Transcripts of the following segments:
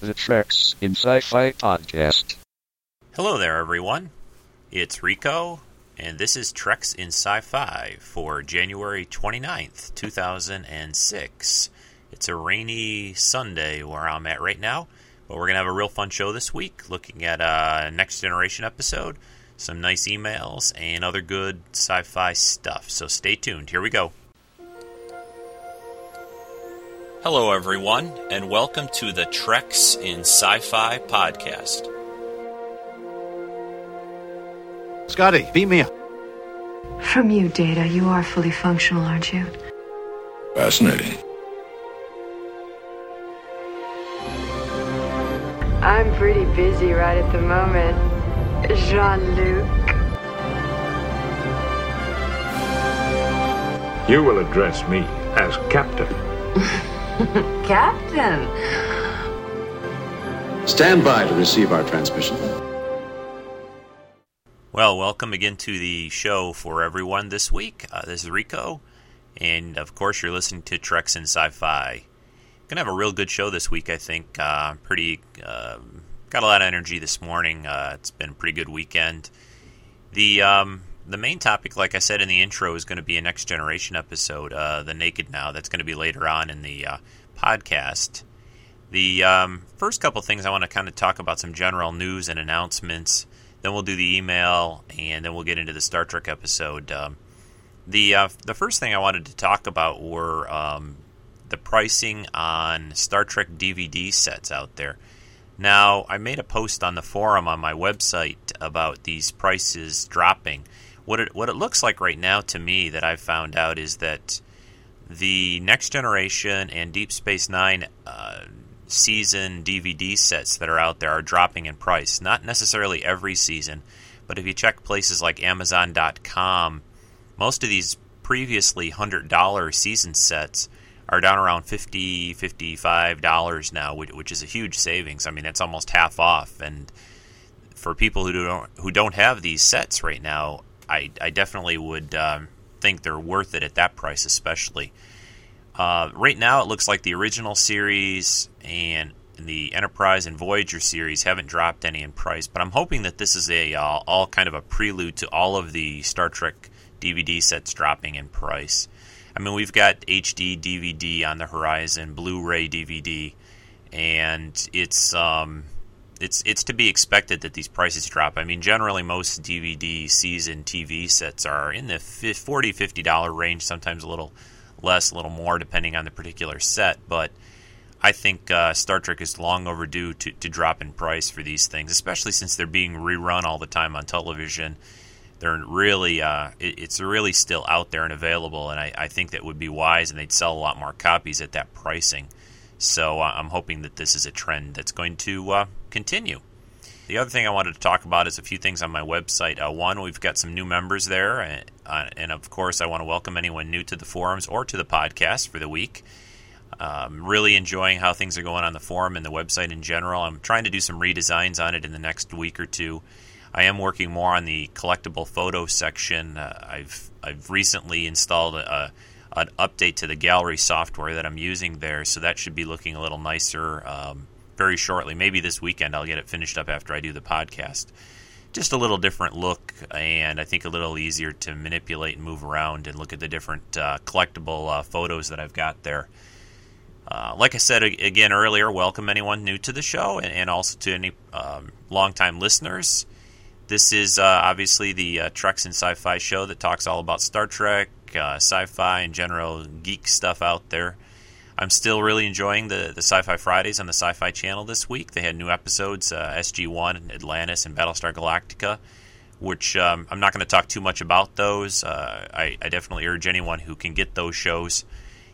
the Treks in Sci-Fi podcast. Hello there, everyone. It's Rico, and this is Treks in Sci-Fi for January 29th, 2006. It's a rainy Sunday where I'm at right now, but we're going to have a real fun show this week, looking at a Next Generation episode, some nice emails, and other good sci-fi stuff. So stay tuned. Here we go. Hello, everyone, and welcome to the Treks in Sci Fi podcast. Scotty, beat me up. From you, Data, you are fully functional, aren't you? Fascinating. I'm pretty busy right at the moment. Jean Luc. You will address me as Captain. Captain. Stand by to receive our transmission. Well, welcome again to the show for everyone this week. Uh, this is Rico, and of course, you're listening to Treks in Sci Fi. Gonna have a real good show this week, I think. Uh, pretty, uh, got a lot of energy this morning. Uh, it's been a pretty good weekend. The um, the main topic, like I said in the intro, is going to be a next generation episode, uh, the Naked Now. That's going to be later on in the uh, podcast. The um, first couple things I want to kind of talk about some general news and announcements. Then we'll do the email, and then we'll get into the Star Trek episode. Um, the uh, the first thing I wanted to talk about were um, the pricing on Star Trek DVD sets out there. Now, I made a post on the forum on my website about these prices dropping. What it what it looks like right now to me that I've found out is that the Next Generation and Deep Space Nine uh, season DVD sets that are out there are dropping in price. Not necessarily every season, but if you check places like Amazon.com, most of these previously hundred dollar season sets are down around 50 $55 now, which is a huge savings. I mean, that's almost half off. And for people who don't who don't have these sets right now, I, I definitely would um, think they're worth it at that price, especially. Uh, right now, it looks like the original series and the Enterprise and Voyager series haven't dropped any in price, but I'm hoping that this is a uh, all kind of a prelude to all of the Star Trek DVD sets dropping in price. I mean, we've got HD DVD on the horizon, Blu-ray DVD, and it's um, it's it's to be expected that these prices drop. I mean, generally most DVD season TV sets are in the 40 50 dollar range, sometimes a little less, a little more depending on the particular set, but I think uh, Star Trek is long overdue to, to drop in price for these things, especially since they're being rerun all the time on television they're really uh, it, it's really still out there and available, and I, I, think that would be wise, and they'd sell a lot more copies at that pricing. So uh, I'm hoping that this is a trend that's going to uh, continue. The other thing I wanted to talk about is a few things on my website. Uh, one, we've got some new members there, and, uh, and, of course, I want to welcome anyone new to the forums or to the podcast for the week. Um, really enjoying how things are going on the forum and the website in general. I'm trying to do some redesigns on it in the next week or two I am working more on the collectible photo section. Uh, I've I've recently installed a, a, an update to the gallery software that I'm using there, so that should be looking a little nicer um, very shortly. Maybe this weekend I'll get it finished up after I do the podcast. Just a little different look, and I think a little easier to manipulate and move around and look at the different uh, collectible uh, photos that I've got there. Uh, like I said again earlier, welcome anyone new to the show and, and also to any um, longtime listeners. This is uh, obviously the uh, Treks and Sci Fi show that talks all about Star Trek, uh, sci fi, and general geek stuff out there. I'm still really enjoying the, the Sci Fi Fridays on the Sci Fi channel this week. They had new episodes uh, SG1, Atlantis, and Battlestar Galactica, which um, I'm not going to talk too much about those. Uh, I, I, definitely urge anyone who can get those shows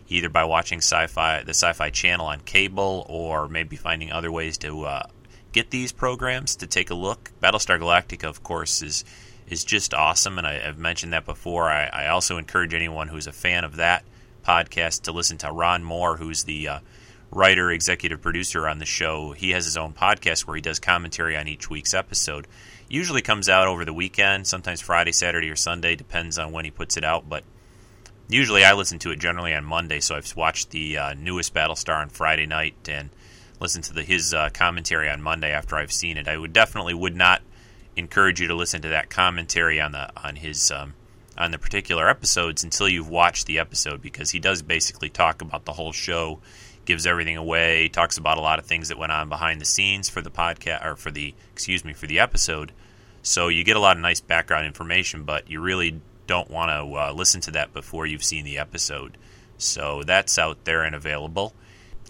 either by watching sci-fi the sci-fi channel on cable or maybe finding other ways to uh, get these programs to take a look. Battlestar Galactica, of course, is is just awesome, and I, have mentioned that before. I, I, also encourage anyone who's a fan of that podcast to listen to Ron Moore, who's the uh, writer, executive producer on the show. He has his own podcast where he does commentary on each week's episode. Usually comes out over the weekend, sometimes Friday, Saturday, or Sunday, depends on when he puts it out. But usually I listen to it generally on Monday, so I've watched the uh, newest Battlestar on Friday night and listened to the, his uh, commentary on Monday after I've seen it. I would definitely would not encourage you to listen to that commentary on the on his um, on the particular episodes until you've watched the episode because he does basically talk about the whole show, gives everything away, talks about a lot of things that went on behind the scenes for the podcast or for the excuse me for the episode. So you get a lot of nice background information, but you really don't want to uh, listen to that before you've seen the episode. So that's out there and available.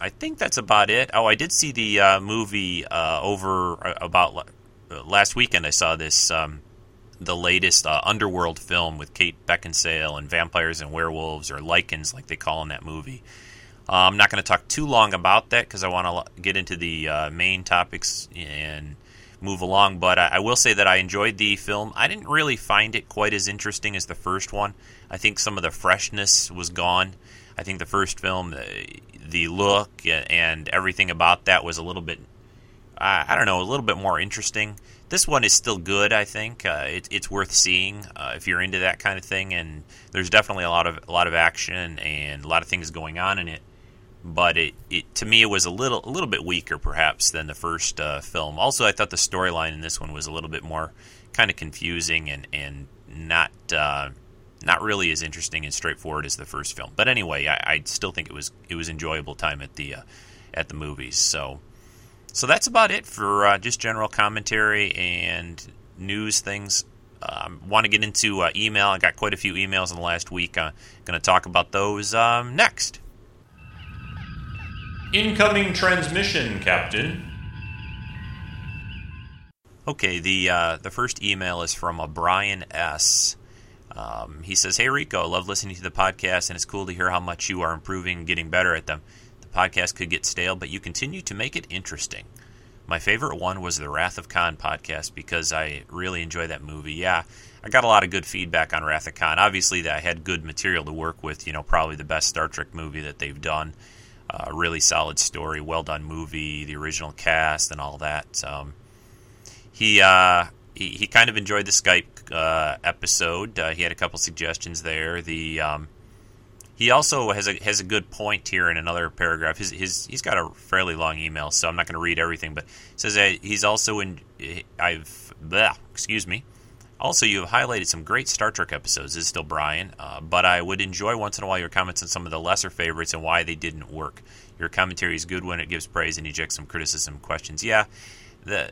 I think that's about it. Oh, I did see the uh, movie uh, over uh, about last weekend. I saw this um, the latest uh, underworld film with Kate Beckinsale and vampires and werewolves or lycans, like they call in that movie. Uh, I'm not going to talk too long about that because I want to get into the uh, main topics and move along. But I, I, will say that I enjoyed the film. I didn't really find it quite as interesting as the first one. I think some of the freshness was gone. I think the first film, the, the look and everything about that was a little bit, I don't know, a little bit more interesting this one is still good. I think uh, it, it's worth seeing uh, if you're into that kind of thing. And there's definitely a lot of a lot of action and a lot of things going on in it. But it, it to me it was a little a little bit weaker perhaps than the first uh, film. Also, I thought the storyline in this one was a little bit more kind of confusing and and not uh, not really as interesting and straightforward as the first film. But anyway, I, I still think it was it was enjoyable time at the uh, at the movies. So so that's about it for uh, just general commentary and news things. Um, Want to get into uh, email? I got quite a few emails in the last week. I'm uh, going to talk about those um, next. Incoming transmission, Captain. Okay, the uh, the first email is from a Brian S. Um, he says, "Hey Rico, love listening to the podcast, and it's cool to hear how much you are improving and getting better at them podcast could get stale, but you continue to make it interesting. My favorite one was the Wrath of Khan podcast because I really enjoy that movie. Yeah, I got a lot of good feedback on Wrath of Khan. Obviously, I had good material to work with. You know, probably the best Star Trek movie that they've done. Uh, really solid story, well done movie, the original cast, and all that. Um, he, uh, he he kind of enjoyed the Skype uh, episode. Uh, he had a couple suggestions there. The um, he also has a has a good point here in another paragraph. His, his he's got a fairly long email, so I'm not going to read everything. But says he's also in. I've blah, excuse me. Also, you have highlighted some great Star Trek episodes. This is still Brian, uh, but I would enjoy once in a while your comments on some of the lesser favorites and why they didn't work. Your commentary is good when it gives praise and ejects some criticism questions. Yeah, the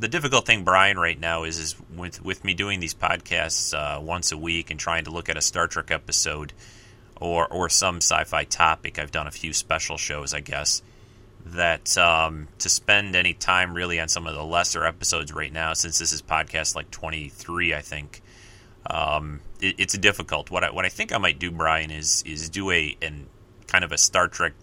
the difficult thing, Brian, right now is is with with me doing these podcasts uh, once a week and trying to look at a Star Trek episode or or some sci-fi topic. I've done a few special shows, I guess. That um, to spend any time really on some of the lesser episodes right now, since this is podcast like 23, I think um, it, it's difficult. What I what I think I might do, Brian, is is do a and kind of a Star Trek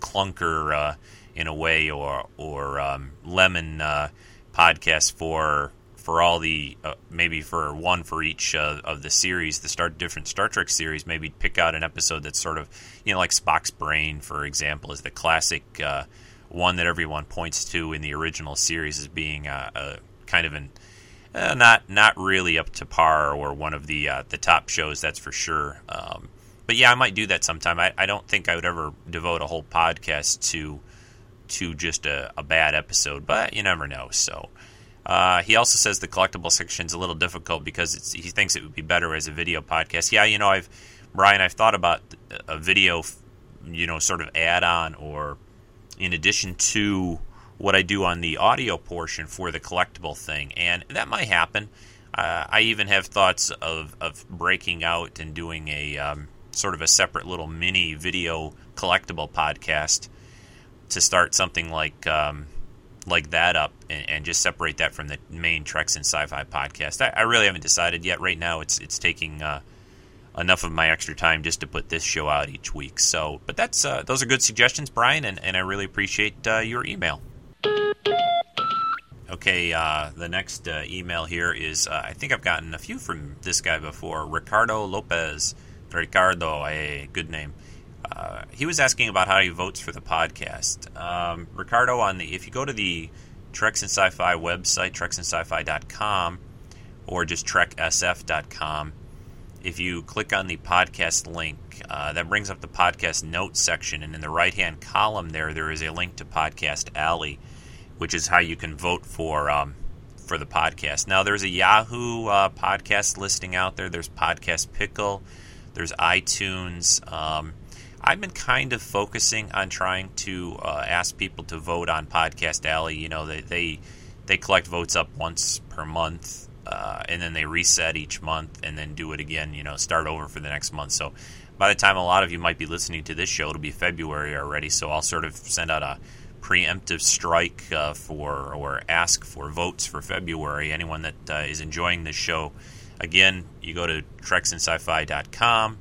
clunker uh, in a way, or or um, lemon uh, podcast for for all the uh, maybe for one for each uh, of the series, the start different Star Trek series, maybe pick out an episode that's sort of you know like Spock's brain, for example, is the classic uh, one that everyone points to in the original series as being a, a kind of an uh, not not really up to par or one of the uh, the top shows, that's for sure. Um, but yeah, I might do that sometime. I, I don't think I would ever devote a whole podcast to to just a, a bad episode, but you never know. So. Uh, he also says the collectible section is a little difficult because he thinks it would be better as a video podcast. Yeah, you know, I've Brian, I've thought about a video, you know, sort of add-on or in addition to what I do on the audio portion for the collectible thing, and that might happen. Uh, I even have thoughts of, of breaking out and doing a um, sort of a separate little mini video collectible podcast to start something like um, like that up and, and, just separate that from the main Treks and Sci-Fi podcast. I, I really haven't decided yet. Right now, it's it's taking uh, enough of my extra time just to put this show out each week. So, but that's uh, those are good suggestions, Brian, and, and I really appreciate uh, your email. Okay, uh, the next uh, email here is uh, I think I've gotten a few from this guy before, Ricardo Lopez. Ricardo, a good name. Uh, he was asking about how he votes for the podcast. Um, Ricardo, on the if you go to the Treks and Sci-Fi website, treksandsci-fi.com, or just treksf.com, if you click on the podcast link, uh, that brings up the podcast notes section, and in the right hand column there, there is a link to Podcast Alley, which is how you can vote for um, for the podcast. Now, there's a Yahoo uh, podcast listing out there. There's Podcast Pickle. There's iTunes. Um, I've been kind of focusing on trying to uh, ask people to vote on Podcast Alley. You know, they they, they collect votes up once per month uh, and then they reset each month and then do it again, you know, start over for the next month. So by the time a lot of you might be listening to this show, it'll be February already. So I'll sort of send out a preemptive strike uh, for or ask for votes for February. Anyone that uh, is enjoying this show, again, you go to treksinsci-fi.com,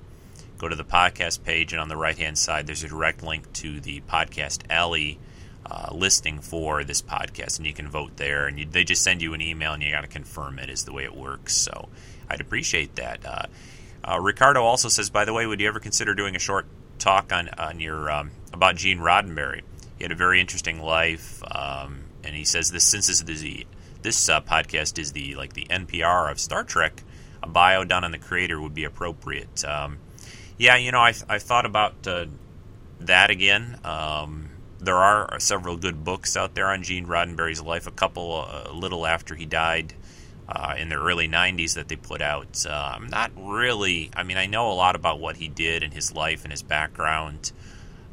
go to the podcast page, and on the right hand side, there's a direct link to the podcast alley uh, listing for this podcast, and you can vote there. And you, they just send you an email, and you got to confirm it. Is the way it works. So I'd appreciate that. Uh, uh, Ricardo also says, by the way, would you ever consider doing a short talk on on your um, about Gene Roddenberry? He had a very interesting life, um, and he says this since this is the this uh, podcast is the like the NPR of Star Trek, a bio done on the creator would be appropriate. Um, yeah, you know, I I thought about uh, that again. Um, there are several good books out there on Gene Roddenberry's life. A couple uh, a little after he died uh, in the early '90s that they put out. Uh, I'm not really. I mean, I know a lot about what he did in his life and his background.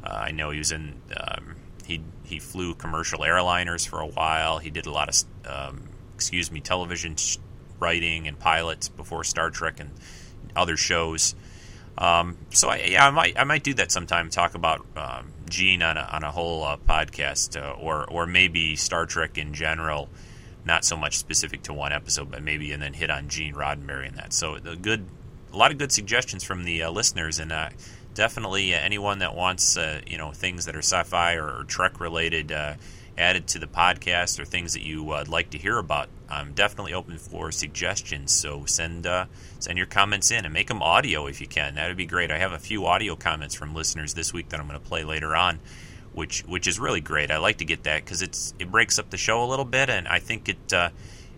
Uh, I know he was in. Um, he he flew commercial airliners for a while. He did a lot of, um, excuse me, television writing and pilots before Star Trek and other shows. Um, so I, yeah, I might I might do that sometime. Talk about um, Gene on a, on a whole uh, podcast, uh, or or maybe Star Trek in general, not so much specific to one episode, but maybe and then hit on Gene Roddenberry and that. So a good, a lot of good suggestions from the uh, listeners, and uh, definitely uh, anyone that wants uh, you know things that are sci-fi or, or Trek related added to the podcast or things that you would like to hear about, I'm definitely open for suggestions. So send uh, send your comments in and make them audio if you can. That would be great. I have a few audio comments from listeners this week that I'm going to play later on, which which is really great. I like to get that because it's it breaks up the show a little bit, and I think it. Uh,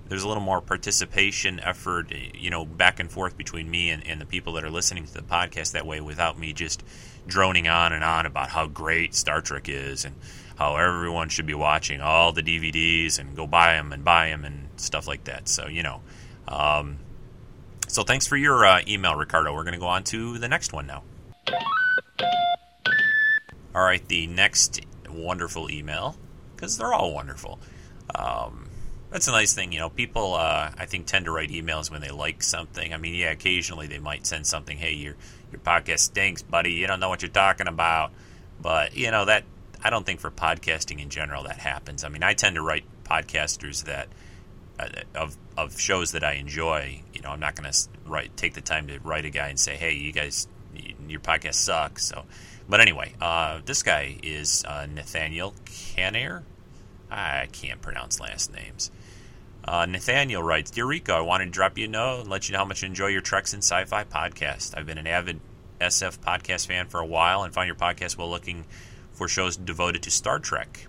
there's a little more participation effort, you know, back and forth between me and, and the people that are listening to the podcast that way without me just droning on and on about how great Star Trek is and how everyone should be watching all the DVDs and go buy them and buy them and stuff like that. So, you know. Um, so, thanks for your uh, email, Ricardo. We're going to go on to the next one now. All right, the next wonderful email, because they're all wonderful. Um, that's a nice thing, you know. People, uh, I think, tend to write emails when they like something. I mean, yeah, occasionally they might send something. Hey, your your podcast stinks, buddy. You don't know what you're talking about. But you know that I don't think for podcasting in general that happens. I mean, I tend to write podcasters that uh, of of shows that I enjoy. You know, I'm not going to write take the time to write a guy and say, "Hey, you guys, your podcast sucks." So, but anyway, uh, this guy is uh, Nathaniel Canair. I can't pronounce last names. Uh, Nathaniel writes, Dear Rico, I wanted to drop you a note and let you know how much I enjoy your Treks and Sci-Fi podcast. I've been an avid SF podcast fan for a while and find your podcast while looking for shows devoted to Star Trek.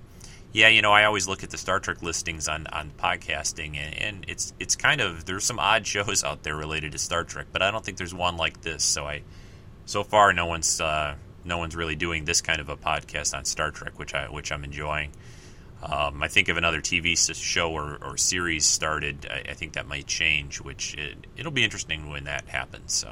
Yeah, you know, I always look at the Star Trek listings on, on podcasting, and, and it's it's kind of there's some odd shows out there related to Star Trek, but I don't think there's one like this. So I, so far, no one's uh, no one's really doing this kind of a podcast on Star Trek, which I which I'm enjoying. Um, I think if another TV show or, or series started, I, I, think that might change, which it, it'll be interesting when that happens. So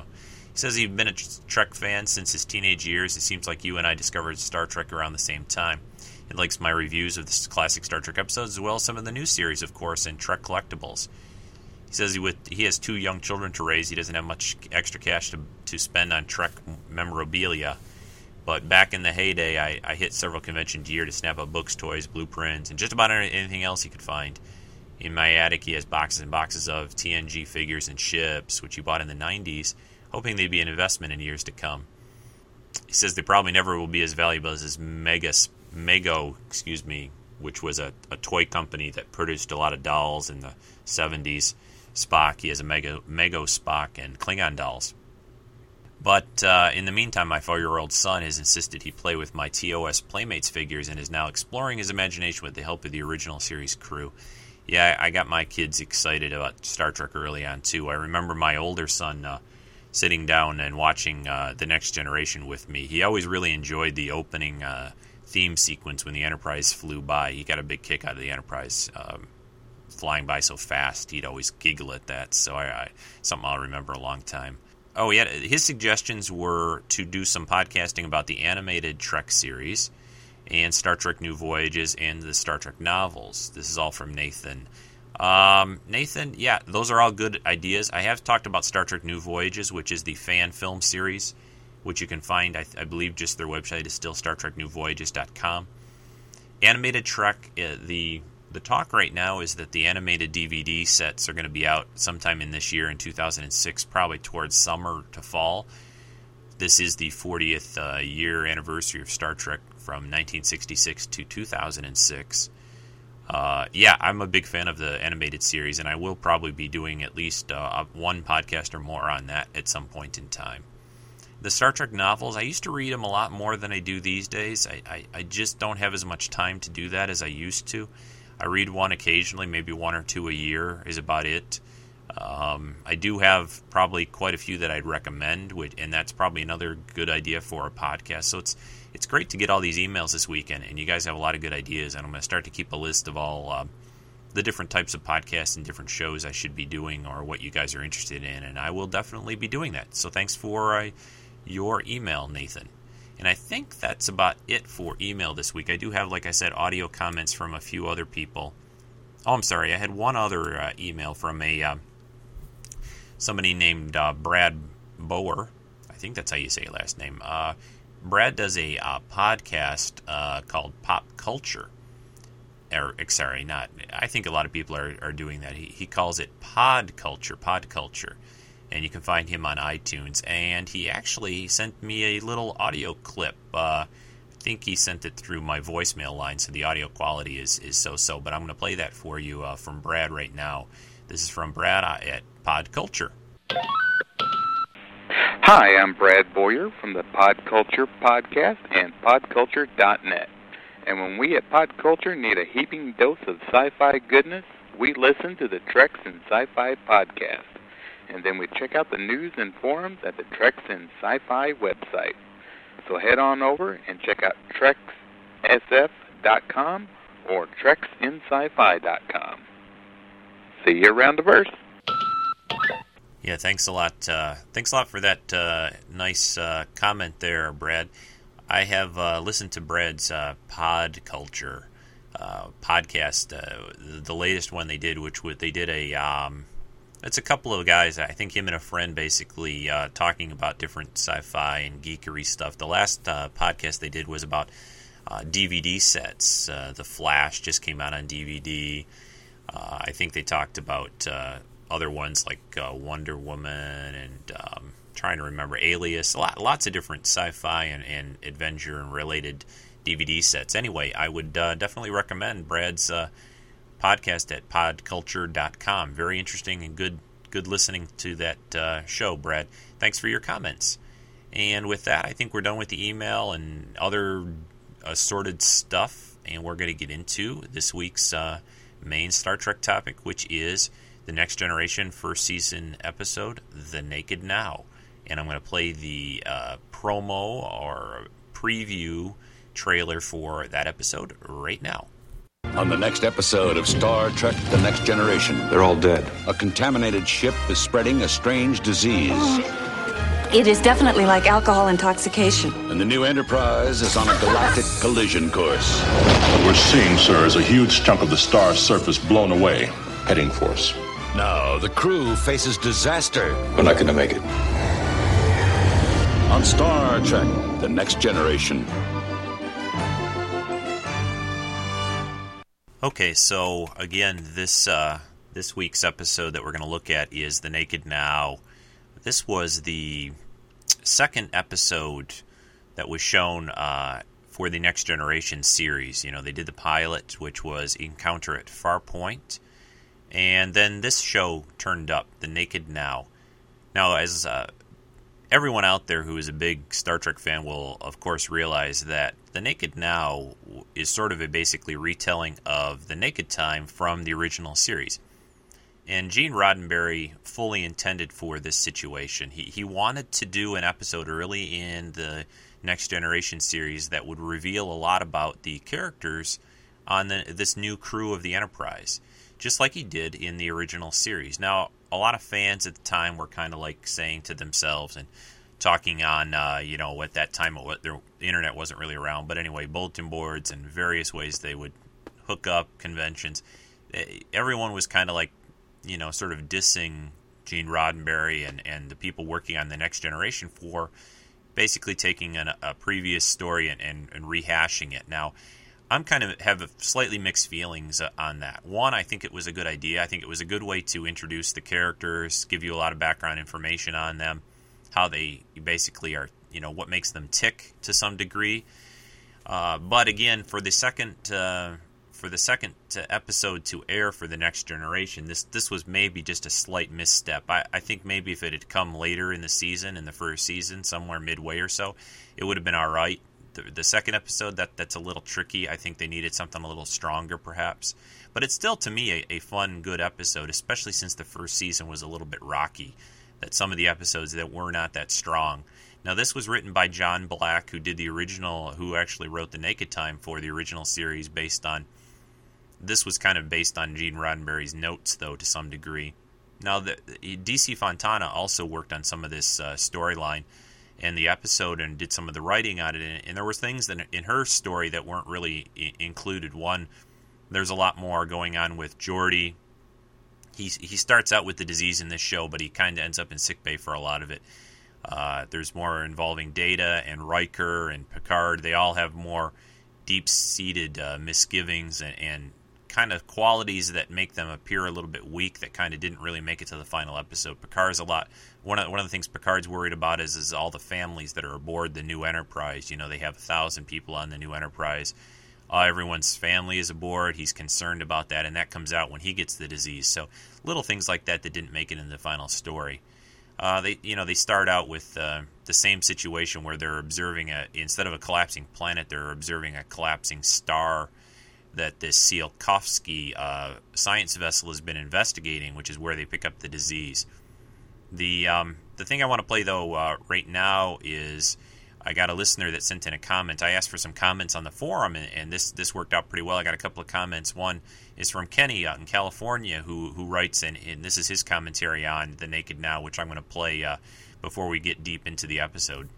he says he's been a Trek fan since his teenage years. It seems like you and I discovered Star Trek around the same time. He likes my reviews of the classic Star Trek episodes as well as some of the new series, of course, and Trek collectibles. He says he with he has two young children to raise. He doesn't have much extra cash to, to spend on Trek memorabilia. But back in the heyday, I, I hit several conventions a year to snap up books, toys, blueprints, and just about anything else he could find. In my attic, he has boxes and boxes of TNG figures and ships, which he bought in the 90s hoping they'd be an investment in years to come. He says they probably never will be as valuable as his Megas, Mego, excuse me, which was a, a toy company that produced a lot of dolls in the 70s. Spock, he has a Mega, Mego Spock and Klingon dolls. But uh, in the meantime, my four year old son has insisted he play with my TOS Playmates figures and is now exploring his imagination with the help of the original series crew. Yeah, I got my kids excited about Star Trek early on, too. I remember my older son. Uh, sitting down and watching uh, the Next Generation with me. He always really enjoyed the opening uh, theme sequence when the Enterprise flew by. He got a big kick out of the Enterprise. Um, flying by so fast, he'd always giggle at that. So I, I something I'll remember a long time. Oh yeah, his suggestions were to do some podcasting about the animated Trek series and Star Trek New Voyages and the Star Trek novels. This is all from Nathan. Um, Nathan, yeah, those are all good ideas. I have talked about Star Trek New Voyages, which is the fan film series, which you can find, I, I believe, just their website is still StarTrekNewVoyages.com. Animated Trek, uh, the the talk right now is that the animated DVD sets are going to be out sometime in this year in 2006, probably towards summer to fall. This is the 40th uh, year anniversary of Star Trek from 1966 to 2006. Uh, yeah, I'm a big fan of the animated series, and I will probably be doing at least uh, one podcast or more on that at some point in time. The Star Trek novels, I used to read them a lot more than I do these days. I, I, I just don't have as much time to do that as I used to. I read one occasionally, maybe one or two a year is about it. Um, I do have probably quite a few that I'd recommend, and that's probably another good idea for a podcast. So it's it's great to get all these emails this weekend, and you guys have a lot of good ideas. And I'm going to start to keep a list of all uh, the different types of podcasts and different shows I should be doing, or what you guys are interested in, and I will definitely be doing that. So thanks for uh, your email, Nathan. And I think that's about it for email this week. I do have, like I said, audio comments from a few other people. Oh, I'm sorry. I had one other uh, email from a uh, somebody named uh, Brad Bower. I think that's how you say your last name. Uh, Brad does a uh, podcast uh, called Pop Culture. Or, sorry, not. I think a lot of people are, are doing that. He, he calls it Pod Culture. Pod Culture and you can find him on iTunes. And he actually sent me a little audio clip. Uh, I think he sent it through my voicemail line, so the audio quality is, is so so. But I'm going to play that for you uh, from Brad right now. This is from Brad uh, at Pod Culture. Hi, I'm Brad Boyer from the Pod Culture Podcast and PodCulture.net. And when we at Pod Culture need a heaping dose of sci fi goodness, we listen to the Treks and Sci Fi Podcast and then we check out the news and forums at the Treks in Sci-Fi website. So head on over and check out trekssf.com or treksinsci-fi.com. See you around the verse. Yeah, thanks a lot. Uh, thanks a lot for that uh, nice uh, comment there, Brad. I have uh, listened to Brad's uh, Pod Culture uh, podcast, the latest one they did, which they did a um, it's a couple of guys. I think him and a friend basically uh, talking about different sci-fi and geekery stuff. The last uh, podcast they did was about uh, DVD sets. Uh, the Flash just came out on DVD. Uh, I think they talked about uh, other ones like Wonder Woman and um, trying to remember Alias. Lot, lots of different sci-fi and, and adventure and related DVD sets. Anyway, I would definitely recommend Brad's podcast at podculture.com. Very interesting and good good listening to that uh, show, Brad. Thanks for your comments. And with that, I think we're done with the email and other assorted stuff, and we're going to get into this week's uh, main Star Trek topic, which is the Next Generation first season episode, The Naked Now. And I'm going to play the uh, promo or preview trailer for that episode right now. On the next episode of Star Trek The Next Generation, They're all dead. a contaminated ship is spreading a strange disease. It is definitely like alcohol intoxication. And the new Enterprise is on a galactic collision course. What we're seeing, sir, is a huge chunk of the star's surface blown away, heading for us. Now, the crew faces disaster We're not gonna make it. on Star Trek The Next Generation. Okay, so again, this uh, this week's episode that we're going to look at is the Naked Now. This was the second episode that was shown uh, for the Next Generation series. You know, they did the pilot, which was Encounter at Farpoint, and then this show turned up, the Naked Now. Now, as uh, everyone out there who is a big Star Trek fan will, of course, realize that The Naked Now is sort of a basically retelling of The Naked Time from the original series. And Gene Roddenberry fully intended for this situation. He he wanted to do an episode early in the Next Generation series that would reveal a lot about the characters on the, this new crew of the Enterprise, just like he did in the original series. Now, a lot of fans at the time were kind of like saying to themselves and talking on, uh, you know, at that time what the internet wasn't really around, but anyway, bulletin boards and various ways they would hook up conventions. Eh, everyone was kind of like, you know, sort of dissing Gene Roddenberry and, and the people working on the next generation for basically taking an, a previous story and, and, and, rehashing it. Now, I'm kind of have slightly mixed feelings uh, on that. One, I think it was a good idea. I think it was a good way to introduce the characters, give you a lot of background information on them, how they basically are, you know, what makes them tick to some degree. Uh, but again, for the second uh, for the second episode to air for the next generation, this this was maybe just a slight misstep. I, I think maybe if it had come later in the season, in the first season, somewhere midway or so, it would have been all right. The, the second episode that that's a little tricky. I think they needed something a little stronger, perhaps. But it's still to me a, a fun, good episode, especially since the first season was a little bit rocky. That some of the episodes that were not that strong. Now, this was written by John Black, who did the original, who actually wrote the Naked Time for the original series based on this was kind of based on Gene Roddenberry's notes, though, to some degree. Now, the, DC Fontana also worked on some of this uh, storyline and the episode and did some of the writing on it. And there were things that in her story that weren't really included. One, there's a lot more going on with Geordi. He, he starts out with the disease in this show, but he kind of ends up in sickbay for a lot of it. Uh, there's more involving Data and Riker and Picard. They all have more deep seated uh, misgivings and, and kind of qualities that make them appear a little bit weak that kind of didn't really make it to the final episode. Picard's a lot one of one of the things Picard's worried about is is all the families that are aboard the new Enterprise. You know, they have a thousand people on the new Enterprise. Uh, everyone's family is aboard. He's concerned about that, and that comes out when he gets the disease. So little things like that that didn't make it in the final story. Uh, they you know they start out with uh, the same situation where they're observing a instead of a collapsing planet, they're observing a collapsing star that this Tsiolkovsky uh, science vessel has been investigating, which is where they pick up the disease. The um, the thing I want to play though uh, right now is I got a listener that sent in a comment. I asked for some comments on the forum, and, and this this worked out pretty well. I got a couple of comments. One is from Kenny out in California, who who writes, and, and this is his commentary on the Naked Now, which I'm going to play uh, before we get deep into the episode.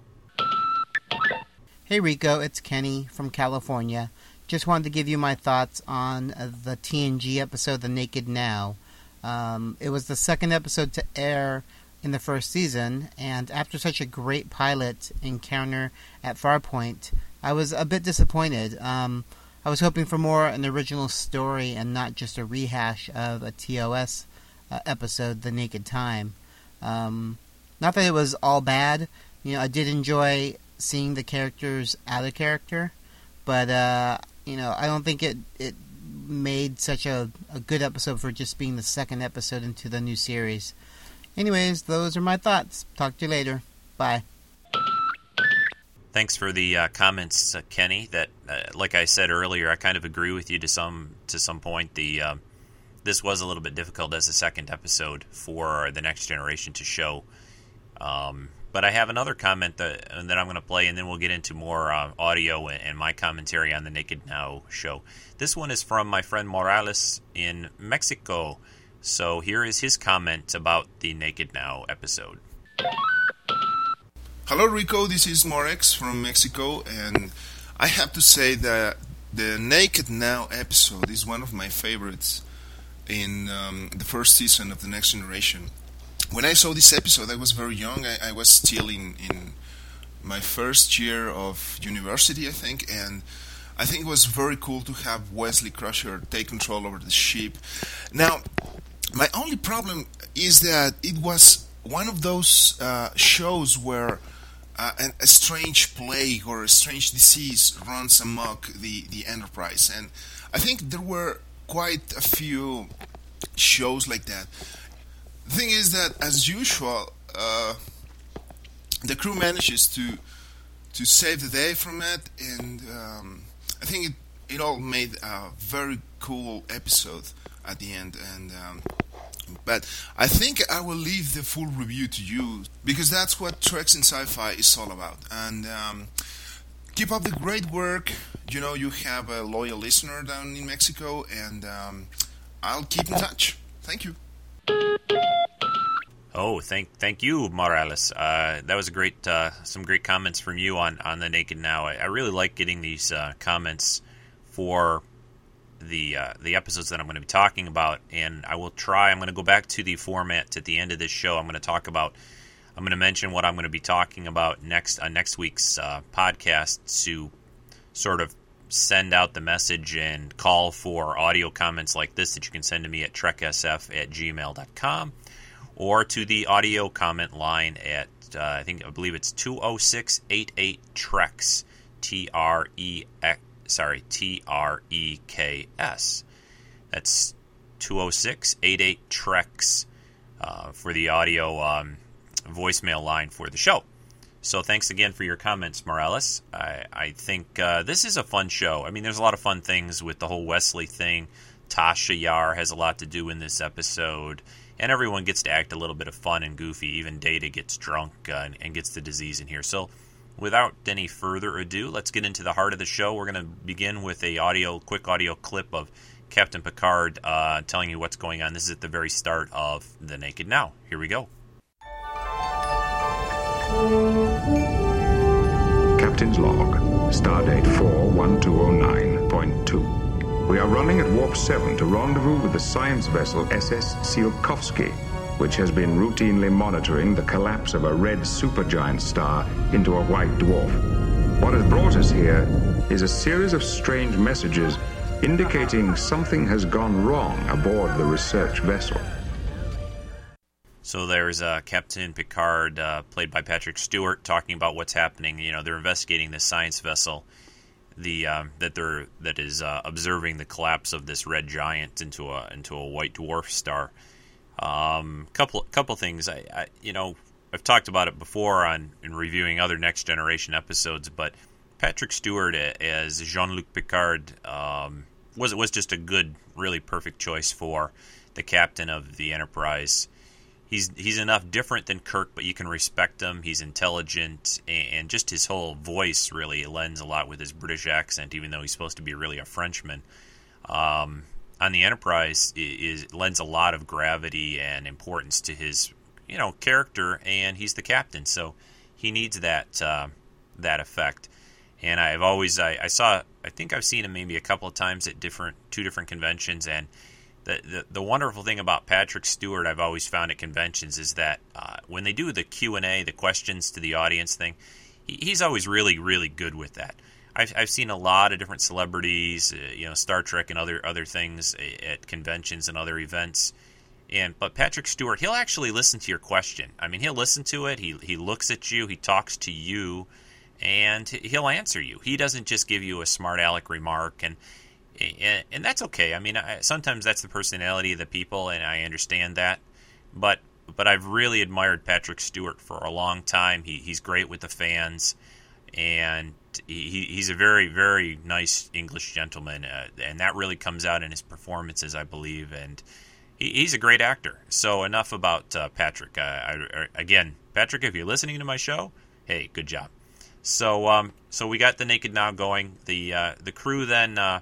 Hey Rico, it's Kenny from California. Just wanted to give you my thoughts on the TNG episode, The Naked Now. Um, it was the second episode to air in the first season, and after such a great pilot encounter at Farpoint, I was a bit disappointed. Um, I was hoping for more an original story and not just a rehash of a TOS uh, episode, The Naked Time. Um, not that it was all bad. You know, I did enjoy seeing the characters out of character, but uh, you know, I don't think it it made such a, a good episode for just being the second episode into the new series. Anyways, those are my thoughts. Talk to you later. Bye. Thanks for the uh, comments, uh, Kenny. That, uh, like I said earlier, I kind of agree with you to some to some point. The um, this was a little bit difficult as a second episode for the next generation to show. Um, but I have another comment that, that I'm going to play, and then we'll get into more uh, audio and, my commentary on the Naked Now show. This one is from my friend Morales in Mexico. So here is his comment about the Naked Now episode. Hello, Rico. This is Morex from Mexico, and I have to say that the Naked Now episode is one of my favorites in um, the first season of The Next Generation when I saw this episode, I was very young. I, I was still in, in my first year of university, I think, and I think it was very cool to have Wesley Crusher take control over the ship. Now, my only problem is that it was one of those uh, shows where uh, an, a strange plague or a strange disease runs amok the, the Enterprise. And I think there were quite a few shows like that. Thing is that, as usual, uh, the crew manages to to save the day from it, and um, I think it, it all made a very cool episode at the end. And um, But I think I will leave the full review to you because that's what Treks in Sci-Fi is all about. And um, keep up the great work. You know, you have a loyal listener down in Mexico, and um, I'll keep in touch. Thank you. Oh, thank thank you, Morales. Uh, that was a great, uh, some great comments from you on, on the Naked Now. I, I really like getting these uh, comments for the uh, the episodes that I'm going to be talking about, and I will try. I'm going to go back to the format at the end of this show. I'm going to talk about. I'm going to mention what I'm going to be talking about next on next week's uh, podcast to sort of send out the message and call for audio comments like this that you can send to me at treksf at gmail.com or to the audio comment line at uh, I think I believe it's 20688 Treks T R E X sorry T R E K S. That's 20688 Treks uh, for the audio um, voicemail line for the show. So thanks again for your comments, Morales. I, I think uh, this is a fun show. I mean, there's a lot of fun things with the whole Wesley thing. Tasha Yar has a lot to do in this episode and everyone gets to act a little bit of fun and goofy. Even Data gets drunk uh, and, and, gets the disease in here. So, without any further ado, let's get into the heart of the show. We're going to begin with a audio, quick audio clip of Captain Picard uh, telling you what's going on. This is at the very start of The Naked Now. Here we go. Captain's log, stardate 41209.2. We are running at warp 7 to rendezvous with the science vessel SS Tsiolkovsky, which has been routinely monitoring the collapse of a red supergiant star into a white dwarf. What has brought us here is a series of strange messages indicating something has gone wrong aboard the research vessel. So there's uh, Captain Picard, uh, played by Patrick Stewart, talking about what's happening. You know, they're investigating this science vessel the um, that they're that is uh, observing the collapse of this red giant into a into a white dwarf star. Um, couple couple things. I, I, you know I've talked about it before on in reviewing other Next Generation episodes, but Patrick Stewart as Jean Luc Picard um, was was just a good, really perfect choice for the captain of the Enterprise he's he's enough different than Kirk, but you can respect him. He's intelligent, and, just his whole voice really lends a lot with his British accent, even though he's supposed to be really a Frenchman. Um, on the Enterprise, is, lends a lot of gravity and importance to his you know character, and he's the captain, so he needs that uh, that effect. And I've always I, I saw I think I've seen him maybe a couple of times at different two different conventions and the, the, the wonderful thing about Patrick Stewart I've always found at conventions is that uh, when they do the Q and A, the questions to the audience thing, he, he's always really really good with that. I've, I've seen a lot of different celebrities, uh, you know, Star Trek and other other things at conventions and other events. And but Patrick Stewart, he'll actually listen to your question. I mean, he'll listen to it. He he looks at you. He talks to you, and he'll answer you. He doesn't just give you a smart aleck remark. And and, and that's okay. I mean, I, sometimes that's the personality of the people, and I understand that. But but I've really admired Patrick Stewart for a long time. He, he's great with the fans, and he, he's a very very nice English gentleman, uh, and that really comes out in his performances, I believe. And he, he's a great actor. So enough about uh, Patrick. I, again, Patrick, if you're listening to my show, hey, good job. So um, so we got the Naked Now going. The uh, the crew then uh,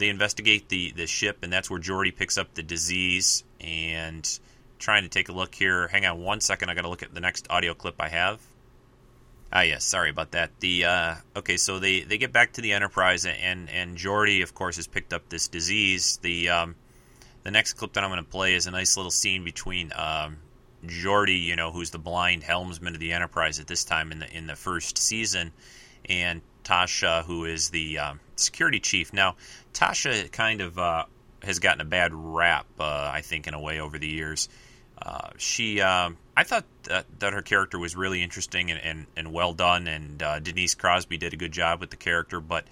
they investigate the, the ship, and that's where Geordi picks up the disease. And trying to take a look here. Hang on one second. I got to look at the next audio clip I have. Ah, yes. Sorry about that. The uh, okay, so they, they get back to the Enterprise, and and Geordi, of course, has picked up this disease. The um, the next clip that I'm going to play is a nice little scene between um, Geordi, you know, who's the blind helmsman of the Enterprise at this time in the in the first season, and Tasha, who is the um, security chief. Now, Tasha kind of uh, has gotten a bad rap, uh, I think, in a way over the years. Uh, she, um, I thought that, that, her character was really interesting and, and, and well done, and uh, Denise Crosby did a good job with the character. But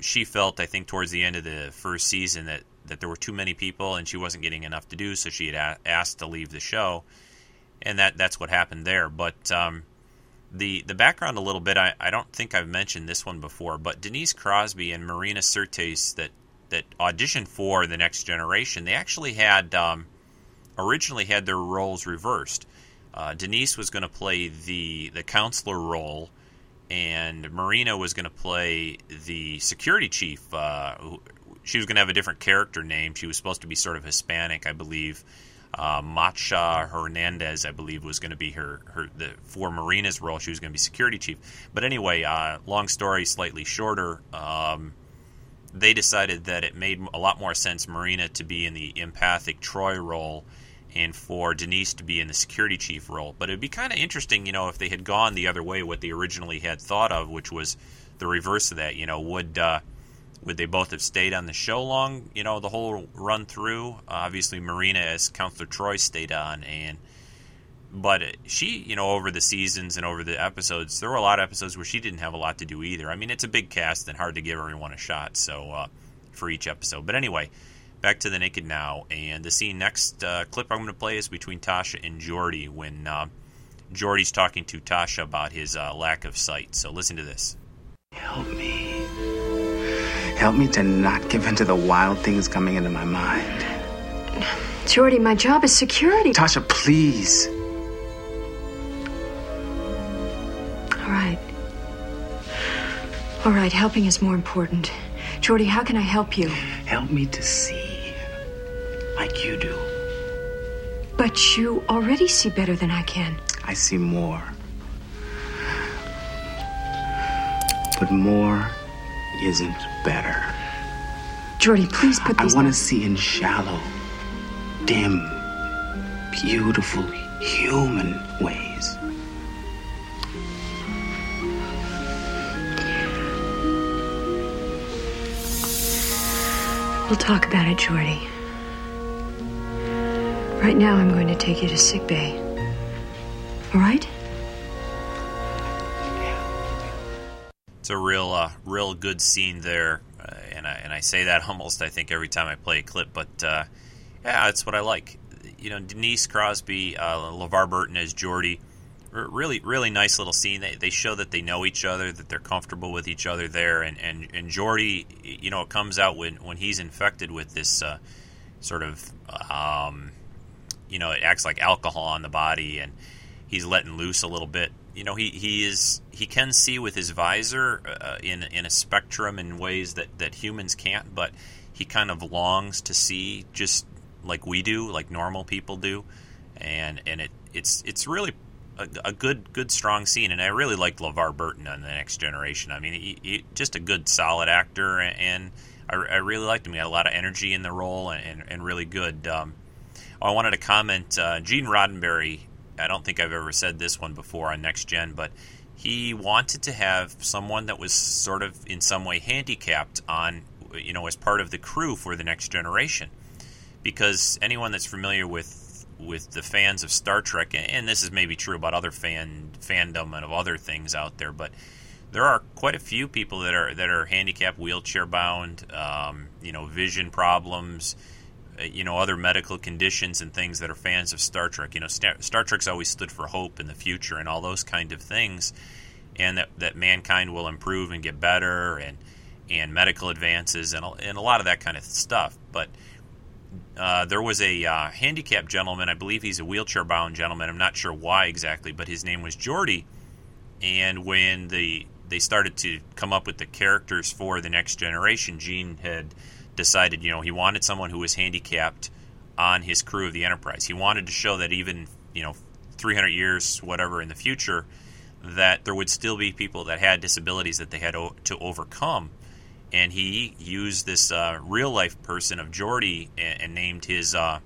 she felt, I think, towards the end of the first season that, that there were too many people and she wasn't getting enough to do, so she had a- asked to leave the show, and that that's what happened there. But um, the the background a little bit. I, I don't think I've mentioned this one before, but Denise Crosby and Marina Sirtis that that auditioned for the Next Generation, they actually had um, originally had their roles reversed. Uh, Denise was going to play the the counselor role, and Marina was going to play the security chief. Uh, she was going to have a different character name. She was supposed to be sort of Hispanic, I believe. Uh, Macha Hernandez, I believe, was going to be her, her the for Marina's role. She was going to be security chief. But anyway, uh, long story, slightly shorter. Um, they decided that it made a lot more sense Marina to be in the empathic Troi role and for Denise to be in the security chief role. But it'd be kind of interesting, you know, if they had gone the other way, what they originally had thought of, which was the reverse of that. You know, would uh, would they both have stayed on the show long, you know, the whole run through? Uh, obviously, Marina as Counselor Troi stayed on, and but she, you know, over the seasons and over the episodes, there were a lot of episodes where she didn't have a lot to do either. I mean, it's a big cast and hard to give everyone a shot, so uh, for each episode. But anyway, back to the Naked Now, and the scene next uh, clip I'm going to play is between Tasha and Geordi when uh, Geordi's talking to Tasha about his uh, lack of sight. So listen to this. Help me. Help me to not give in to the wild things coming into my mind. Geordi, my job is security. Tasha, please. All right. All right, helping is more important. Geordi, how can I help you? Help me to see like you do. But you already see better than I can. I see more. But more isn't better. Geordi, please put the. I want to see in shallow, dim, beautiful, human ways. We'll talk about it, Geordi. Right now, I'm going to take you to sick bay. All right? It's a real, uh, real good scene there, uh, and I and I say that almost I think every time I play a clip, but uh, yeah, that's what I like. You know, Denise Crosby, uh, LeVar Burton as Geordi, really, really nice little scene. They, they show that they know each other, that they're comfortable with each other there, and and and Geordi, you know, it comes out when when he's infected with this uh, sort of, um, you know, it acts like alcohol on the body, and he's letting loose a little bit. You know, he, he is he can see with his visor uh, in in a spectrum in ways that that humans can't, but he kind of longs to see just like we do, like normal people do, and and it it's it's really a, a, good, good, strong scene, and I really liked LeVar Burton on the Next Generation. I mean, he, he, just a good, solid actor, and I, I, really liked him. He had a lot of energy in the role, and, and, and really good. Um, I wanted to comment. Uh, Gene Roddenberry. I don't think I've ever said this one before on Next Gen, but he wanted to have someone that was sort of in some way handicapped on, you know, as part of the crew for the Next Generation, because anyone that's familiar with with the fans of Star Trek, and this is maybe true about other fan fandom and of other things out there, but there are quite a few people that are that are handicapped, wheelchair bound, um, you know, vision problems, you know, other medical conditions and things that are fans of Star Trek. You know, Star, Trek's always stood for hope in the future and all those kind of things, and that that mankind will improve and get better and and medical advances and and a lot of that kind of stuff, but uh, there was a uh, handicapped gentleman. I believe he's a wheelchair bound gentleman. I'm not sure why exactly, but his name was Geordi. And when the they started to come up with the characters for the next generation, Gene had decided, you know, he wanted someone who was handicapped on his crew of the Enterprise. He wanted to show that even, you know, 300 years, whatever, in the future, that there would still be people that had disabilities that they had to overcome and he used this uh, real life person of Geordi and, and named his uh,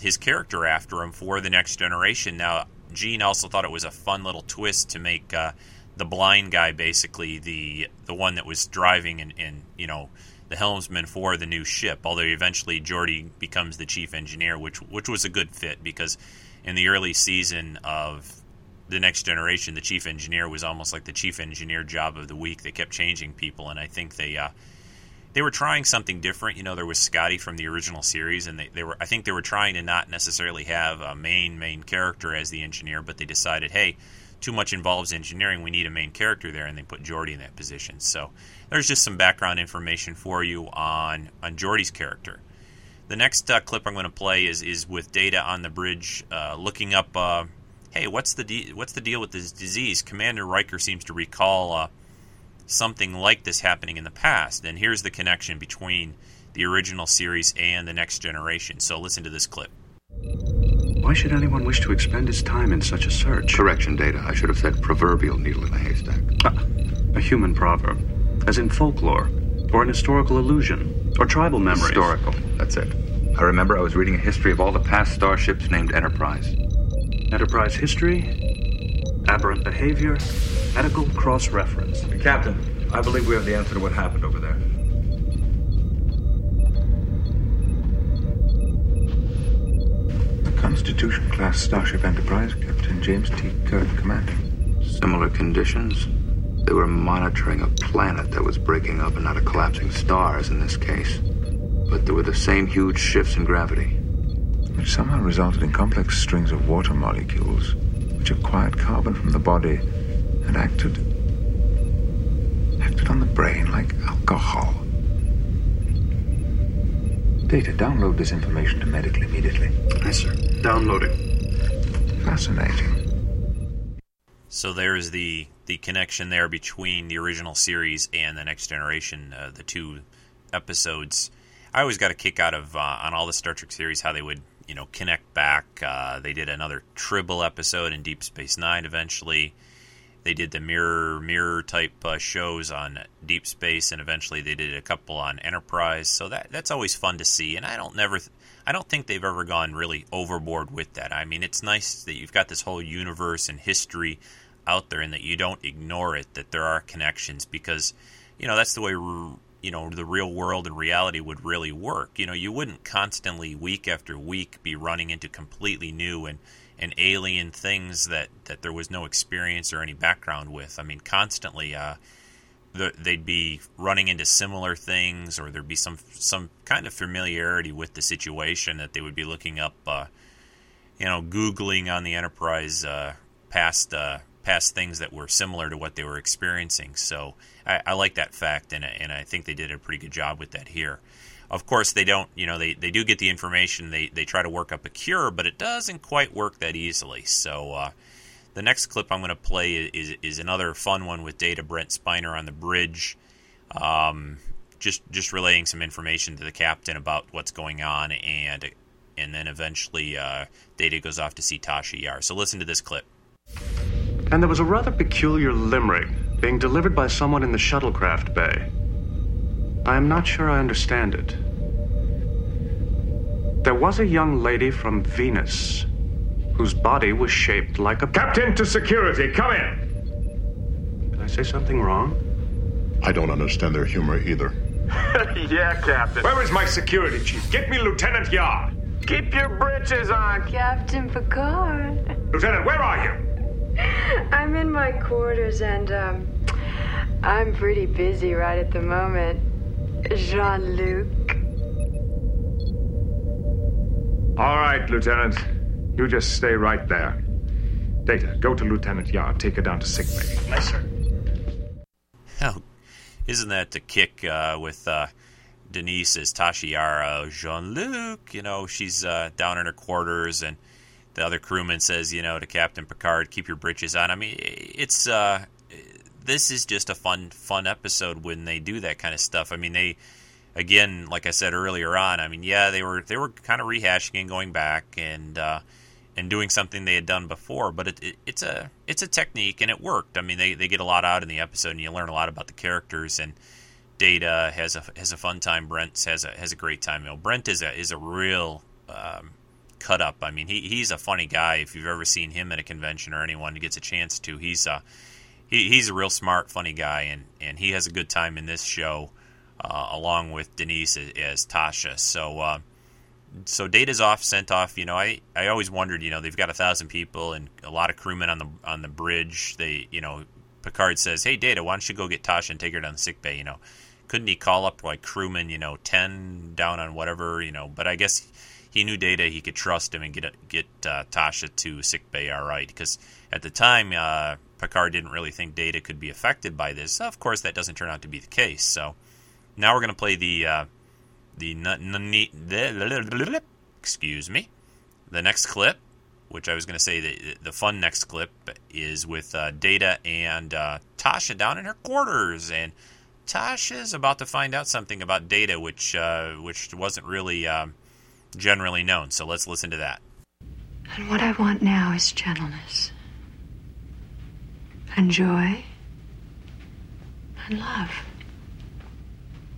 his character after him for the next generation. Now, Gene also thought it was a fun little twist to make uh, the blind guy basically the the one that was driving and, and you know the helmsman for the new ship. Although eventually Geordi becomes the chief engineer, which which was a good fit because in the early season of the next generation, the chief engineer was almost like the chief engineer job of the week. They kept changing people, and I think they uh, they were trying something different. You know, there was Scotty from the original series, and they, they were I think they were trying to not necessarily have a main main character as the engineer, but they decided, hey, too much involves engineering. We need a main character there, and they put Geordi in that position. So there's just some background information for you on on Geordi's character. The next uh, clip I'm going to play is is with Data on the bridge, uh, looking up. Uh, hey, what's the de- what's the deal with this disease? Commander Riker seems to recall uh, something like this happening in the past, and here's the connection between the original series and the next generation. So listen to this clip. Why should anyone wish to expend his time in such a search? Correction, Data. I should have said proverbial needle in a haystack. A human proverb, as in folklore, or an historical illusion, or tribal memory. Historical. That's it. I remember I was reading a history of all the past starships named Enterprise. Enterprise history, aberrant behavior, medical cross reference. Captain, I believe we have the answer to what happened over there. The Constitution class Starship Enterprise, Captain James T. Kirk commanding. Similar conditions. They were monitoring a planet that was breaking up and not a collapsing star, as in this case. But there were the same huge shifts in gravity. Which somehow resulted in complex strings of water molecules, which acquired carbon from the body and acted. acted on the brain like alcohol. Data, download this information to medical immediately. Yes, sir. Downloading. Fascinating. So there's the the connection there between the original series and the next generation, uh, the two episodes. I always got a kick out of uh, on all the Star Trek series how they would you know connect back. Uh, they did another Tribble episode in Deep Space Nine eventually. They did the mirror mirror type uh, shows on Deep Space, and eventually they did a couple on Enterprise. So that that's always fun to see. And I don't never, I don't think they've ever gone really overboard with that. I mean, it's nice that you've got this whole universe and history out there, and that you don't ignore it. That there are connections because, you know, that's the way you know the real world and reality would really work. You know, you wouldn't constantly week after week be running into completely new and and alien things that, that there was no experience or any background with. I mean, constantly uh, the, they'd be running into similar things, or there'd be some some kind of familiarity with the situation that they would be looking up, uh, you know, googling on the Enterprise uh, past uh, past things that were similar to what they were experiencing. So I, I like that fact, and and I think they did a pretty good job with that here. Of course, they don't, you know, they, they do get the information, they, they try to work up a cure, but it doesn't quite work that easily. So, uh, the next clip I'm going to play is, is another fun one with Data Brent Spiner on the bridge, um, just just relaying some information to the captain about what's going on, and and then eventually uh, Data goes off to see Tasha Yar. So listen to this clip. And there was a rather peculiar limerick being delivered by someone in the shuttlecraft bay. I am not sure I understand it. There was a young lady from Venus whose body was shaped like a. Captain to security, come in! Did I say something wrong? I don't understand their humor either. yeah, Captain. Where is my security chief? Get me Lieutenant Yar. Keep your britches on, Captain Picard. Lieutenant, where are you? I'm in my quarters and, um, I'm pretty busy right at the moment. Jean Luc. All right, Lieutenant. You just stay right there. Data, go to Lieutenant Yar. Take her down to sickbay. Yes, sir. Oh, isn't that the kick uh, with uh, Denise as Tasha Yar, Jean Luc? You know, she's uh, down in her quarters, and the other crewman says, you know, to Captain Picard, keep your britches on. I mean, it's uh, this is just a fun fun episode when they do that kind of stuff. I mean, they again, like I said earlier on, I mean, yeah, they were they were kind of rehashing and going back and uh, and doing something they had done before, but it, it, it's a it's a technique and it worked. I mean, they, they get a lot out in the episode and you learn a lot about the characters and Data has a has a fun time. Brent has a has a great time. You know, Brent is a is a real um, cut up. I mean, he he's a funny guy. If you've ever seen him at a convention or anyone gets a chance to, he's uh he, he's a real smart, funny guy, and, and he has a good time in this show, uh, along with Denise as, as Tasha. So, uh, so Data's off, sent off. You know, I, I always wondered. You know, they've got a thousand people and a lot of crewmen on the on the bridge. They, you know, Picard says, "Hey, Data, why don't you go get Tasha and take her down the sick bay?" You know, couldn't he call up like crewmen? You know, ten down on whatever. You know, but I guess he knew Data. He could trust him and get get uh, Tasha to sick bay all right. Because at the time, uh, Picard didn't really think Data could be affected by this. Of course, that doesn't turn out to be the case. So now we're going to play the uh, the excuse me, the next clip, which I was going to say the the fun next clip is with uh, Data and uh, Tasha down in her quarters, and Tasha's about to find out something about Data, which uh, which wasn't really um, generally known. So let's listen to that. And what I want now is gentleness, and joy, and love.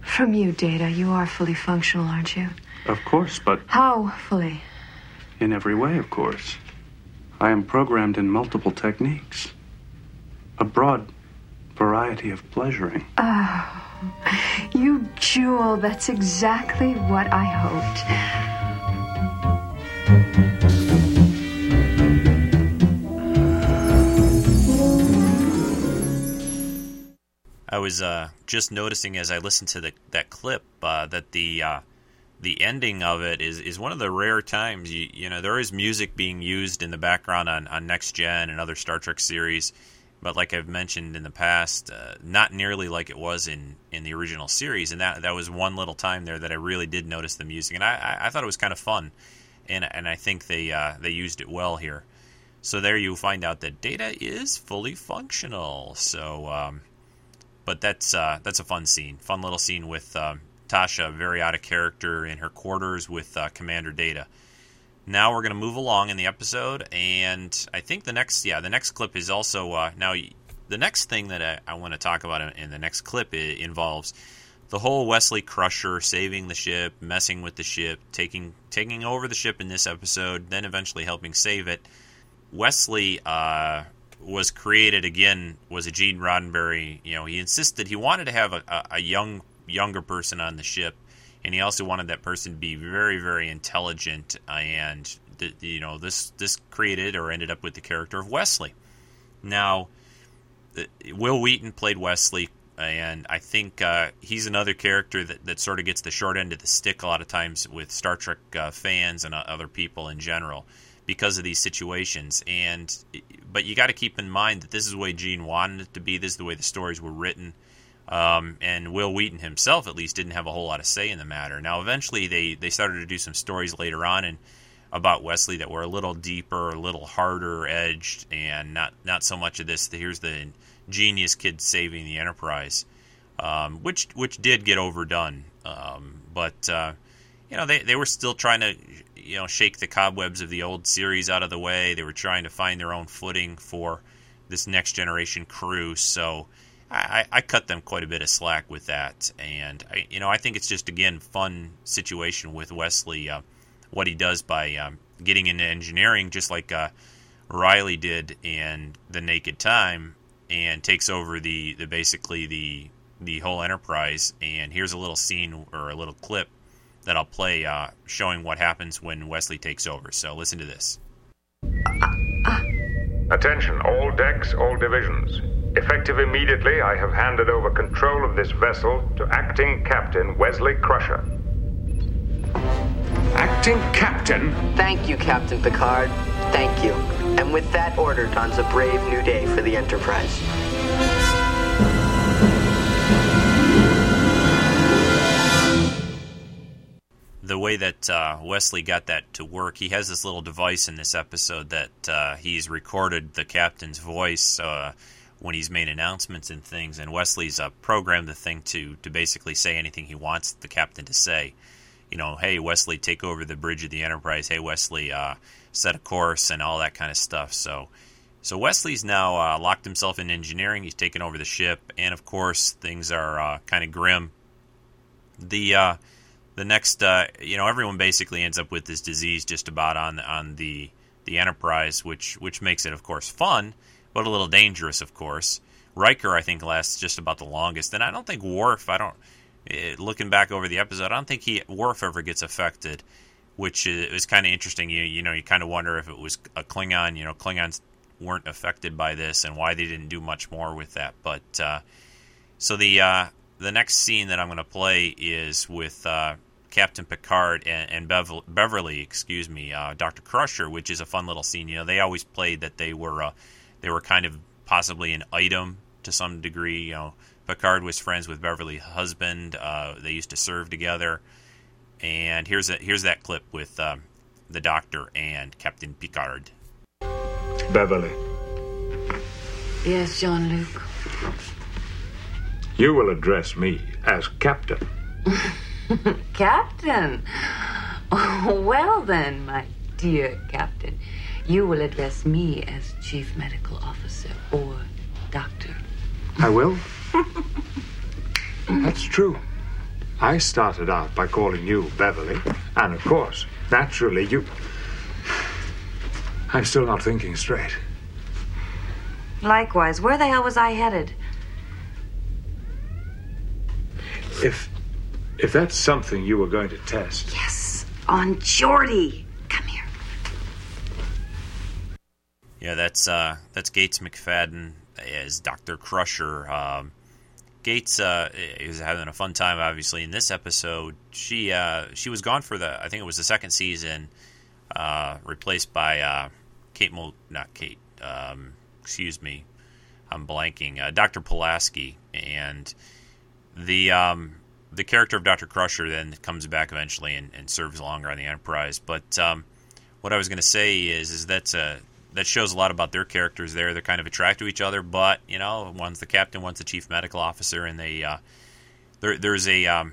From you, Data, you are fully functional, aren't you? Of course, but How fully? in every way, of course. I am programmed in multiple techniques. A broad variety of pleasuring. Oh, you jewel. That's exactly what I hoped. I was uh, just noticing as I listened to the, that clip uh, that the uh, the ending of it is, is one of the rare times you you know there is music being used in the background on, on Next Gen and other Star Trek series, but like I've mentioned in the past, uh, not nearly like it was in, in the original series, and that that was one little time there that I really did notice the music, and I, I, I thought it was kind of fun, and and I think they uh, they used it well here. So there you find out that Data is fully functional. So. Um, but that's uh, that's a fun scene, fun little scene with um, Tasha, very out of character in her quarters with uh, Commander Data. Now we're going to move along in the episode, and I think the next yeah the next clip is also uh, now the next thing that I, I want to talk about in, in the next clip involves the whole Wesley Crusher saving the ship, messing with the ship, taking taking over the ship in this episode, then eventually helping save it. Wesley uh, was created again was a Gene Roddenberry. You know, he insisted he wanted to have a, a, young younger person on the ship, and he also wanted that person to be very very intelligent. And the, you know, this this created or ended up with the character of Wesley. Now, Wil Wheaton played Wesley. And I think uh, he's another character that, that sort of gets the short end of the stick a lot of times with Star Trek uh, fans and uh, other people in general because of these situations. And but you got to keep in mind that this is the way Gene wanted it to be. This is the way the stories were written. Um, and Wil Wheaton himself, at least, didn't have a whole lot of say in the matter. Now, eventually, they they started to do some stories later on and about Wesley that were a little deeper, a little harder edged, and not not so much of this. Here's the genius kid saving the Enterprise, um, which which did get overdone. Um, but uh, you know, they they were still trying to you know shake the cobwebs of the old series out of the way. They were trying to find their own footing for this next generation crew. So I, I cut them quite a bit of slack with that, and I, you know I think it's just again fun situation with Wesley, uh, what he does by um, getting into engineering, just like uh, Riley did in the Naked Time, and takes over the, the basically the the whole enterprise. And here's a little scene or a little clip that I'll play uh, showing what happens when Wesley takes over. So listen to this. Attention, all decks, all divisions. Effective immediately, I have handed over control of this vessel to Acting Captain Wesley Crusher. Acting Captain? Thank you, Captain Picard. Thank you. And with that order dawns a brave new day for the Enterprise. the way that uh, Wesley got that to work, he has this little device in this episode that uh, he's recorded the captain's voice uh, when he's made announcements and things, and Wesley's uh, programmed the thing to to basically say anything he wants the captain to say. You know, hey Wesley, take over the bridge of the Enterprise. Hey Wesley, uh, set a course and all that kind of stuff. So. So Wesley's now uh, locked himself in engineering. He's taken over the ship, and of course things are kind of grim. The the next, uh, you know, everyone basically ends up with this disease just about on on the the Enterprise, which which makes it, of course, fun, but a little dangerous, of course. Riker, I think, lasts just about the longest, and I don't think Worf. I don't. Uh, looking back over the episode, I don't think he Worf ever gets affected, which is, kind of interesting. You you know, you kind of wonder if it was a Klingon. You know, Klingons weren't affected by this, and why they didn't do much more with that. But uh, so the uh, the next scene that I'm going to play is with uh, Captain Picard and, and Bev- Beverly, excuse me, uh, Doctor Crusher, which is a fun little scene. You know, they always played that they were uh, they were kind of possibly an item to some degree. You know, Picard was friends with Beverly's husband. Uh, they used to serve together, And here's a, here's that clip with um, the Doctor and Captain Picard. Beverly, Yes, Jean Luc. you will address me as Captain. Captain. Oh, well then, my dear Captain. You will address me as Chief Medical Officer or Doctor. I will. That's true. I started out by calling you Beverly, and of course, naturally, you. I'm still not thinking straight. Likewise, where the hell was I headed? If. if that's something you were going to test. Yes, on Geordi. Come here. Yeah, that's uh, that's Gates McFadden as Doctor Crusher. Um, Gates uh, is having a fun time, obviously, in this episode. She uh, she was gone for the I think it was the second season, uh, replaced by uh, Kate Mo, not Kate. Um, excuse me, I'm blanking. Uh, Doctor Pulaski and the um, the character of Doctor Crusher then comes back eventually and, and serves longer on the Enterprise. But um, what I was going to say is is that's a that shows a lot about their characters there. They're kind of attracted to each other, but you know, one's the captain, one's the chief medical officer, and they uh, there, there's a um,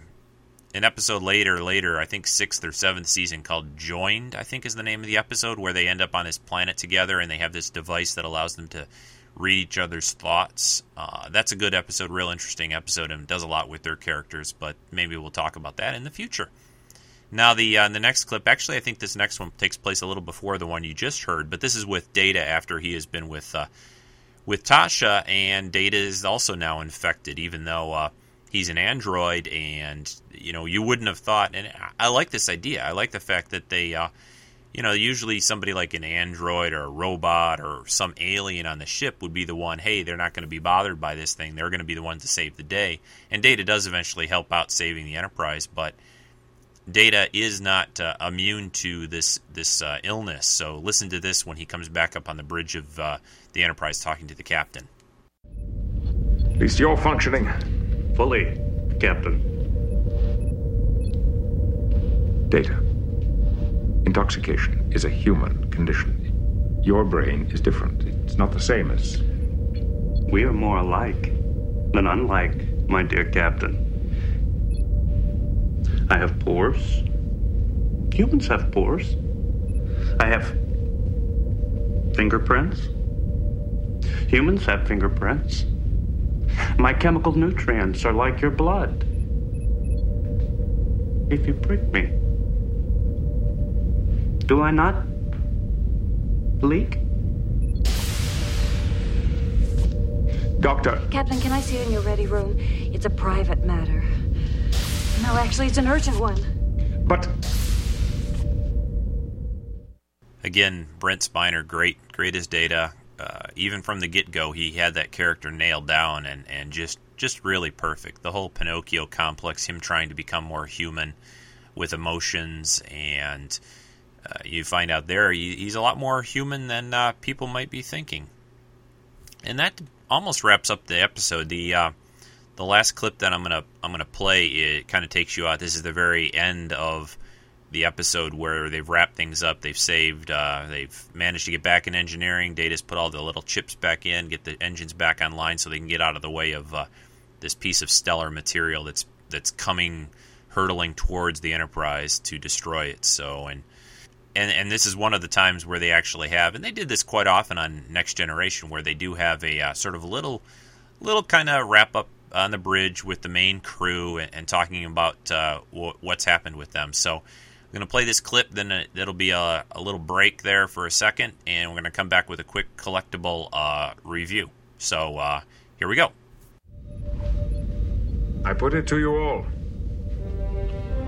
an episode later, later, I think sixth or seventh season called "Joined." I think is the name of the episode where they end up on this planet together, and they have this device that allows them to read each other's thoughts. Uh, that's a good episode, real interesting episode, and does a lot with their characters. But maybe we'll talk about that in the future. Now, the uh, the next clip, actually, I think this next one takes place a little before the one you just heard, but this is with Data after he has been with uh, with Tasha, and Data is also now infected, even though uh, he's an android, and you know you wouldn't have thought. And I like this idea. I like the fact that they, uh, you know, usually somebody like an android or a robot or some alien on the ship would be the one. Hey, they're not going to be bothered by this thing. They're going to be the one to save the day. And Data does eventually help out saving the Enterprise, but Data is not uh, immune to this this uh, illness. So listen to this when he comes back up on the bridge of uh, the Enterprise talking to the captain. At least you're functioning. Fully, Captain. Data. Intoxication is a human condition. Your brain is different. It's not the same as. We are more alike than unlike, my dear Captain. I have pores. Humans have pores. I have fingerprints. Humans have fingerprints. My chemical nutrients are like your blood. If you prick me, do I not leak? Doctor. Captain, can I see you in your ready room? It's a private matter. No, actually, it's an urgent one. But. Again, Brent Spiner, great, great as data. Uh, even from the get go, he had that character nailed down and, and just just really perfect. The whole Pinocchio complex, him trying to become more human with emotions, and uh, you find out there he, he's a lot more human than uh, people might be thinking. And that almost wraps up the episode. The uh, the last clip that I'm gonna I'm gonna play it kind of takes you out. This is the very end of the episode where they've wrapped things up. They've saved. Uh, they've managed to get back in engineering. Data's put all the little chips back in, get the engines back online, so they can get out of the way of uh, this piece of stellar material that's that's coming hurtling towards the Enterprise to destroy it. So and. And, and this is one of the times where they actually have, and they did this quite often on Next Generation, where they do have a uh, sort of little, little kind of wrap up on the bridge with the main crew and, and talking about uh, w- what's happened with them. So I'm going to play this clip, then it, will be a, a, little break there for a second, and we're going to come back with a quick collectible uh, review. So uh, here we go. I put it to you all.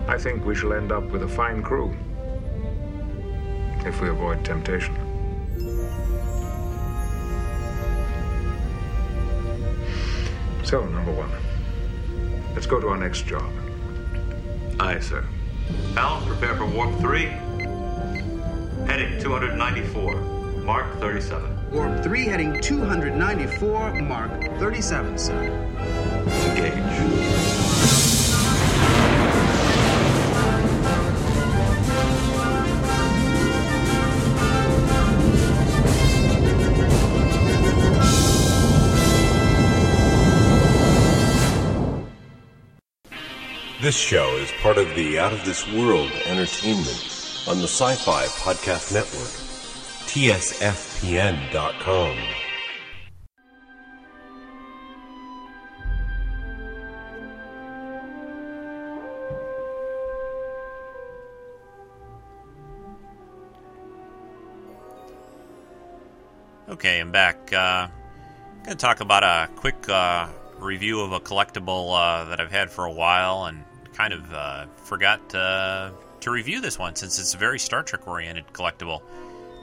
I think we shall end up with a fine crew if we avoid temptation. So, number one, let's go to our next job. Aye, sir. Al, prepare for warp 3. Heading 294, Mark 37. Warp 3 heading 294, Mark 37, sir. Engage. This show is part of the Out of This World Entertainment on the Sci Fi Podcast Network, TSFPN.com. Okay, I'm back. Uh, I'm going to talk about a quick uh, review of a collectible uh, that I've had for a while and kind of uh, forgot uh, to review this one since it's a very Star Trek oriented collectible.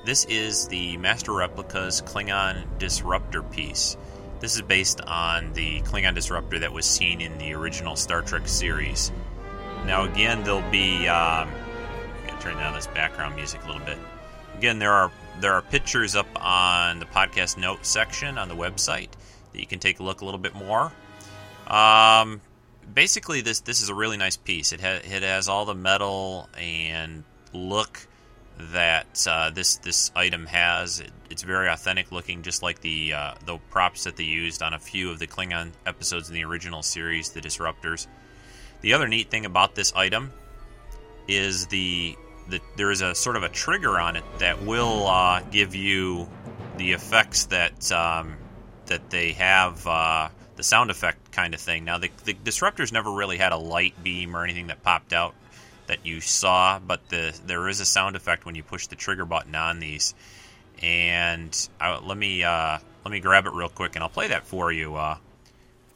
This is the Master Replicas Klingon Disruptor piece. This is based on the Klingon Disruptor that was seen in the original Star Trek series. Now, again, there'll be. Um, turn down this background music a little bit. Again, there are there are pictures up on the podcast note section on the website that you can take a look a little bit more. Um, basically, this this is a really nice piece. It ha- it has all the metal and look that uh, this this item has. It, it's very authentic looking, just like the uh, the props that they used on a few of the Klingon episodes in the original series, the Disruptors. The other neat thing about this item is the the, there is a sort of a trigger on it that will uh, give you the effects that um, that they have uh, the sound effect kind of thing. Now the, the disruptors never really had a light beam or anything that popped out that you saw, but the there is a sound effect when you push the trigger button on these. And I, let me uh, let me grab it real quick and I'll play that for you. Uh,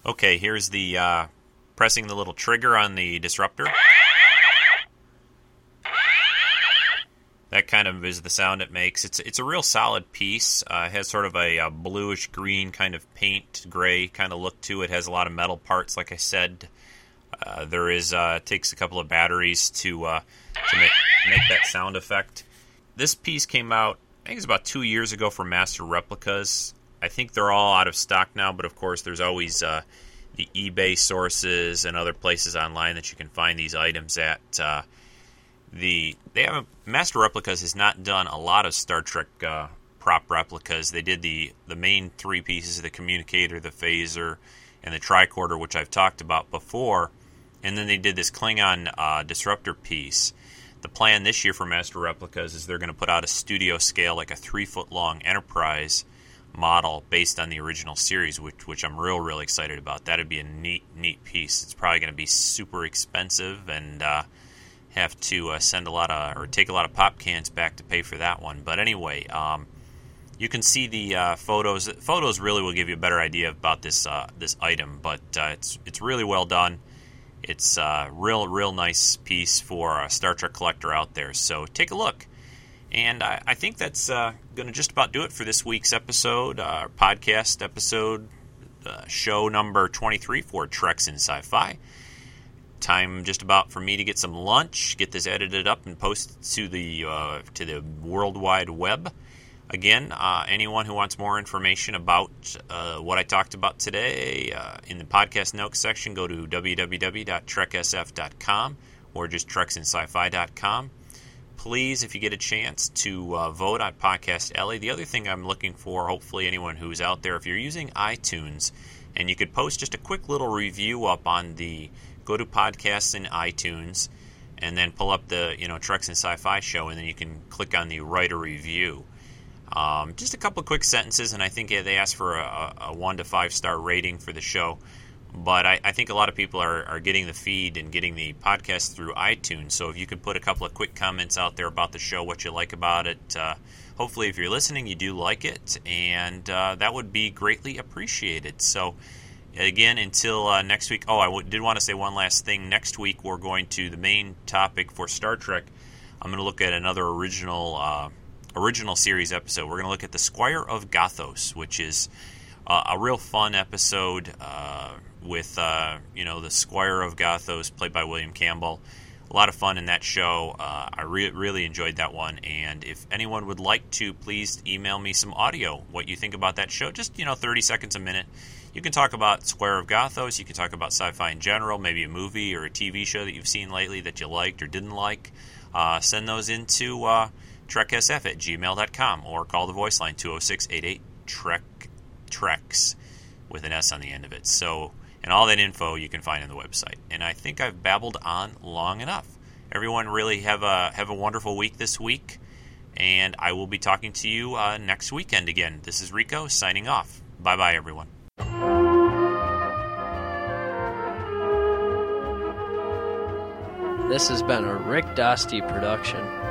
okay, here's the uh, pressing the little trigger on the disruptor. That kind of is the sound it makes. It's it's a real solid piece. Uh, has sort of a, a, bluish green kind of paint gray kind of look to it. Has a lot of metal parts, like I said. Uh, there is uh, takes a couple of batteries to uh, to make make that sound effect. This piece came out, I think it's about two years ago for Master Replicas. I think they're all out of stock now, but of course, there's always uh, the eBay sources and other places online that you can find these items at uh, the they have Master Replicas has not done a lot of Star Trek uh, prop replicas. They did the the main three pieces: the communicator, the phaser, and the tricorder, which I've talked about before. And then they did this Klingon uh, disruptor piece. The plan this year for Master Replicas is they're going to put out a studio scale, like a three foot long Enterprise model based on the original series, which which I'm real real excited about. That'd be a neat neat piece. It's probably going to be super expensive and uh, have to uh, send a lot of or take a lot of pop cans back to pay for that one. But anyway, um, you can see the uh, photos. Photos really will give you a better idea about this uh, this item, but uh, it's it's really well done. It's a uh, real real nice piece for a Star Trek collector out there. So take a look. And I, I think that's uh, going to just about do it for this week's episode, podcast episode, show number 23 for Treks in Sci Fi time just about for me to get some lunch, get this edited up and posted to the uh, to the World Wide Web. Again, uh, anyone who wants more information about uh, what I talked about today uh, in the podcast notes section, go to www.treksf.com or just treksinsci-fi.com. Please, if you get a chance, to uh, vote on Podcast Alley. The other thing I'm looking for, hopefully, anyone who's out there, if you're using iTunes, and you could post just a quick little review up on the go to podcasts in iTunes, and then pull up the you know Treks and Sci-Fi show, and then you can click on the write a review. Um, just a couple of quick sentences, and I think they ask for a, a one to five star rating for the show. But I, I, think a lot of people are, are getting the feed and getting the podcast through iTunes. So if you could put a couple of quick comments out there about the show, what you like about it, uh, hopefully if you're listening, you do like it, and uh, that would be greatly appreciated. So again until uh, next week. Oh, I w- did want to say one last thing. Next week we're going to the main topic for Star Trek. I'm going to look at another original uh, original series episode. We're going to look at the Squire of Gothos, which is uh, a real fun episode uh, with uh, you know the Squire of Gothos, played by William Campbell. A lot of fun in that show. Uh, I re- really enjoyed that one. And if anyone would like to, please email me some audio. What you think about that show? Just you know, 30 seconds a minute you can talk about Squire of Gothos. You can talk about sci-fi in general, maybe a movie or a TV show that you've seen lately that you liked or didn't like. Uh, send those into uh, treksf at gmail.com or call the voice line 206-88 trek treks with an S on the end of it. So And all that info you can find on the website. And I think I've babbled on long enough. Everyone really have a have a wonderful week this week, and I will be talking to you uh, next weekend again. This is Rico signing off. Bye bye, everyone. This has been a Rick Dosty production.